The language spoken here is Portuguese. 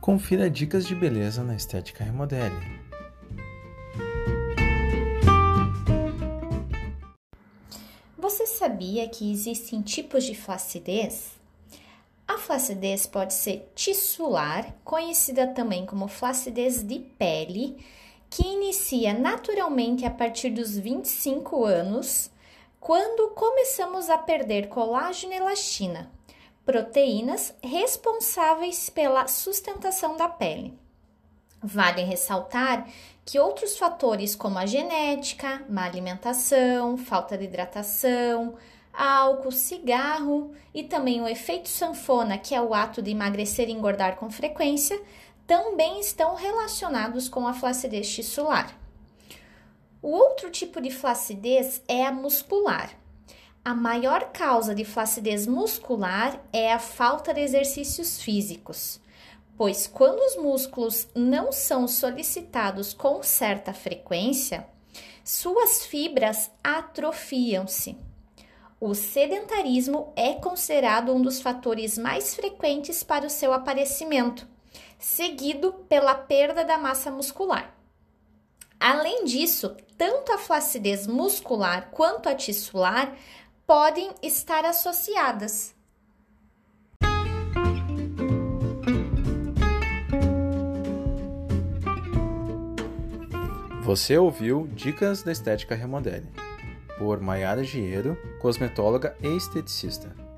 Confira dicas de beleza na Estética Remodele. Você sabia que existem tipos de flacidez? A flacidez pode ser tissular, conhecida também como flacidez de pele, que inicia naturalmente a partir dos 25 anos, quando começamos a perder colágeno e elastina, proteínas responsáveis pela sustentação da pele. Vale ressaltar que outros fatores, como a genética, má alimentação, falta de hidratação, álcool, cigarro e também o efeito sanfona, que é o ato de emagrecer e engordar com frequência, também estão relacionados com a flacidez tissular. O outro tipo de flacidez é a muscular. A maior causa de flacidez muscular é a falta de exercícios físicos, pois quando os músculos não são solicitados com certa frequência, suas fibras atrofiam-se. O sedentarismo é considerado um dos fatores mais frequentes para o seu aparecimento, seguido pela perda da massa muscular. Além disso, tanto a flacidez muscular quanto a tissular podem estar associadas. Você ouviu Dicas da Estética Remodele por Maiara Giero, cosmetóloga e esteticista.